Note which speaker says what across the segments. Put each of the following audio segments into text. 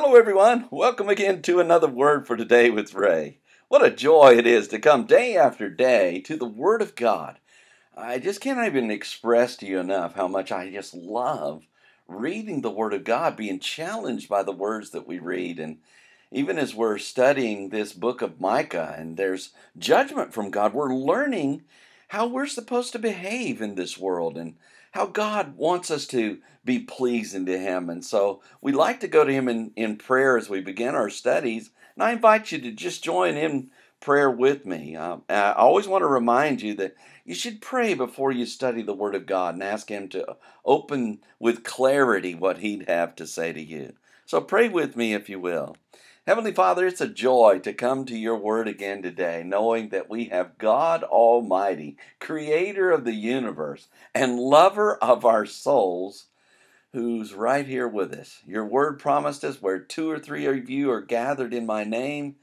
Speaker 1: Hello, everyone. Welcome again to another Word for Today with Ray. What a joy it is to come day after day to the Word of God. I just can't even express to you enough how much I just love reading the Word of God, being challenged by the words that we read. And even as we're studying this book of Micah and there's judgment from God, we're learning how we're supposed to behave in this world and how God wants us to be pleasing to Him. And so we like to go to Him in, in prayer as we begin our studies. And I invite you to just join in prayer with me. Uh, I always want to remind you that you should pray before you study the Word of God and ask Him to open with clarity what He'd have to say to you. So pray with me if you will. Heavenly Father, it's a joy to come to your word again today, knowing that we have God Almighty, creator of the universe and lover of our souls, who's right here with us. Your word promised us where two or three of you are gathered in my name,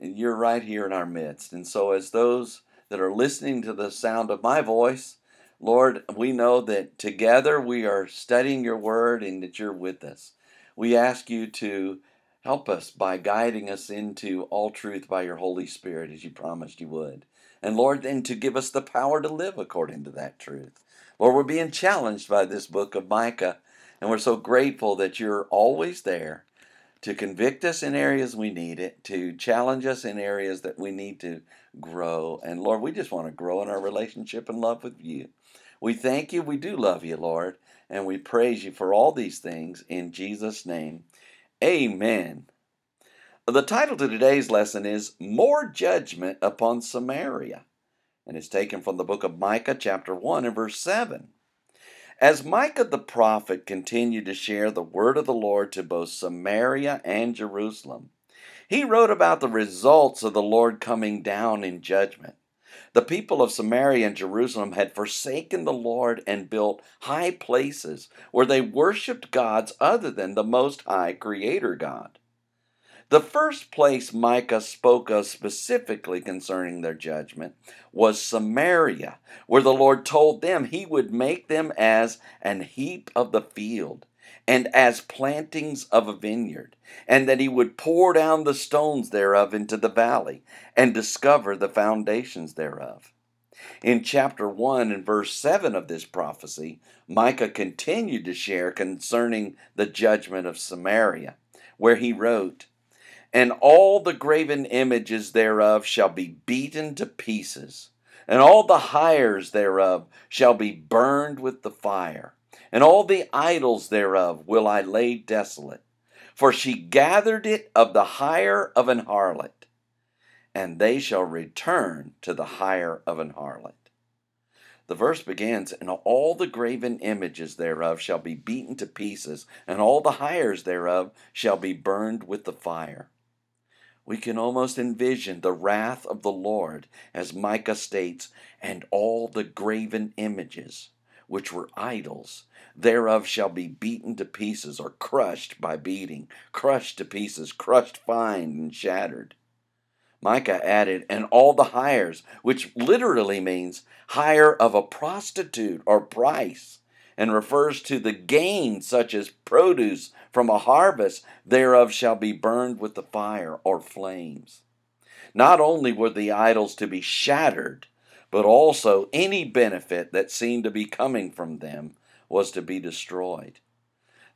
Speaker 1: and you're right here in our midst. And so, as those that are listening to the sound of my voice, Lord, we know that together we are studying your word and that you're with us. We ask you to Help us by guiding us into all truth by your Holy Spirit as you promised you would. And Lord, then to give us the power to live according to that truth. Lord, we're being challenged by this book of Micah, and we're so grateful that you're always there to convict us in areas we need it, to challenge us in areas that we need to grow. And Lord, we just want to grow in our relationship and love with you. We thank you. We do love you, Lord, and we praise you for all these things in Jesus' name. Amen. The title to today's lesson is More Judgment Upon Samaria, and is taken from the book of Micah, chapter 1, and verse 7. As Micah the prophet continued to share the word of the Lord to both Samaria and Jerusalem, he wrote about the results of the Lord coming down in judgment. The people of Samaria and Jerusalem had forsaken the Lord and built high places where they worshiped gods other than the Most High Creator God. The first place Micah spoke of specifically concerning their judgment was Samaria, where the Lord told them he would make them as an heap of the field and as plantings of a vineyard, and that he would pour down the stones thereof into the valley, and discover the foundations thereof. In chapter 1 and verse 7 of this prophecy, Micah continued to share concerning the judgment of Samaria, where he wrote, And all the graven images thereof shall be beaten to pieces, and all the hires thereof shall be burned with the fire and all the idols thereof will I lay desolate. For she gathered it of the hire of an harlot, and they shall return to the hire of an harlot. The verse begins, And all the graven images thereof shall be beaten to pieces, and all the hires thereof shall be burned with the fire. We can almost envision the wrath of the Lord, as Micah states, and all the graven images which were idols, thereof shall be beaten to pieces, or crushed by beating, crushed to pieces, crushed fine and shattered. Micah added, and all the hires, which literally means hire of a prostitute or price, and refers to the gain such as produce from a harvest, thereof shall be burned with the fire or flames. Not only were the idols to be shattered, but also any benefit that seemed to be coming from them was to be destroyed.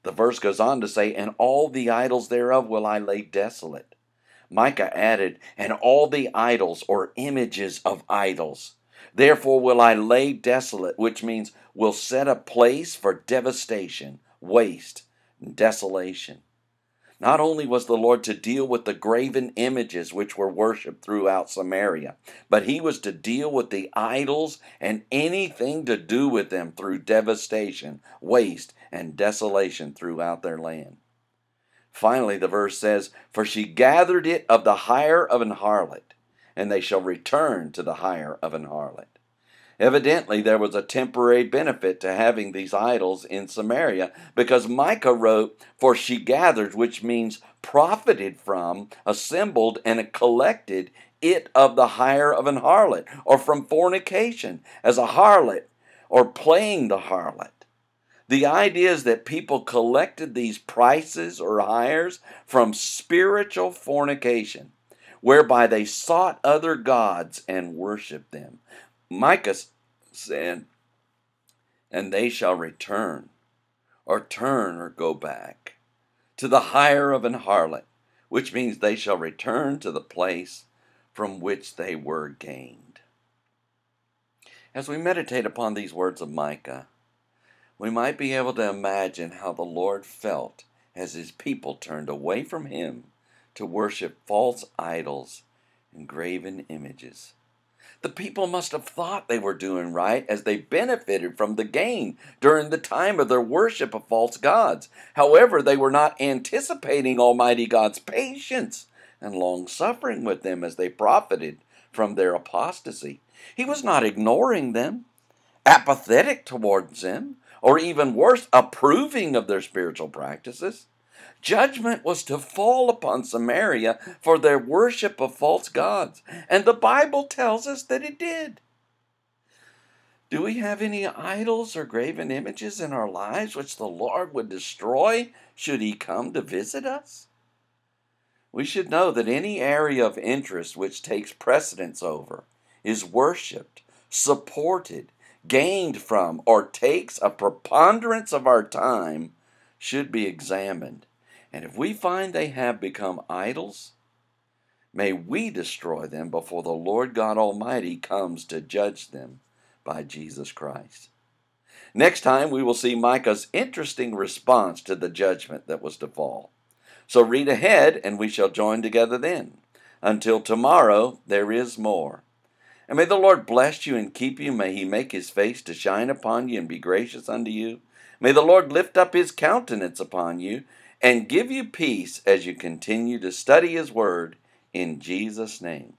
Speaker 1: The verse goes on to say, And all the idols thereof will I lay desolate. Micah added, And all the idols or images of idols. Therefore will I lay desolate, which means will set a place for devastation, waste, and desolation. Not only was the Lord to deal with the graven images which were worshipped throughout Samaria, but he was to deal with the idols and anything to do with them through devastation, waste, and desolation throughout their land. Finally, the verse says, For she gathered it of the hire of an harlot, and they shall return to the hire of an harlot. Evidently, there was a temporary benefit to having these idols in Samaria because Micah wrote, For she gathered, which means profited from, assembled, and collected it of the hire of an harlot, or from fornication, as a harlot, or playing the harlot. The idea is that people collected these prices or hires from spiritual fornication, whereby they sought other gods and worshiped them. Micah said, And they shall return, or turn, or go back to the hire of an harlot, which means they shall return to the place from which they were gained. As we meditate upon these words of Micah, we might be able to imagine how the Lord felt as his people turned away from him to worship false idols and graven images. The people must have thought they were doing right as they benefited from the gain during the time of their worship of false gods. However, they were not anticipating Almighty God's patience and long suffering with them as they profited from their apostasy. He was not ignoring them, apathetic towards them, or even worse, approving of their spiritual practices. Judgment was to fall upon Samaria for their worship of false gods, and the Bible tells us that it did. Do we have any idols or graven images in our lives which the Lord would destroy should He come to visit us? We should know that any area of interest which takes precedence over is worshiped, supported, gained from, or takes a preponderance of our time should be examined. And if we find they have become idols, may we destroy them before the Lord God Almighty comes to judge them by Jesus Christ. Next time, we will see Micah's interesting response to the judgment that was to fall. So read ahead, and we shall join together then. Until tomorrow, there is more. And may the Lord bless you and keep you. May he make his face to shine upon you and be gracious unto you. May the Lord lift up his countenance upon you and give you peace as you continue to study his word in Jesus' name.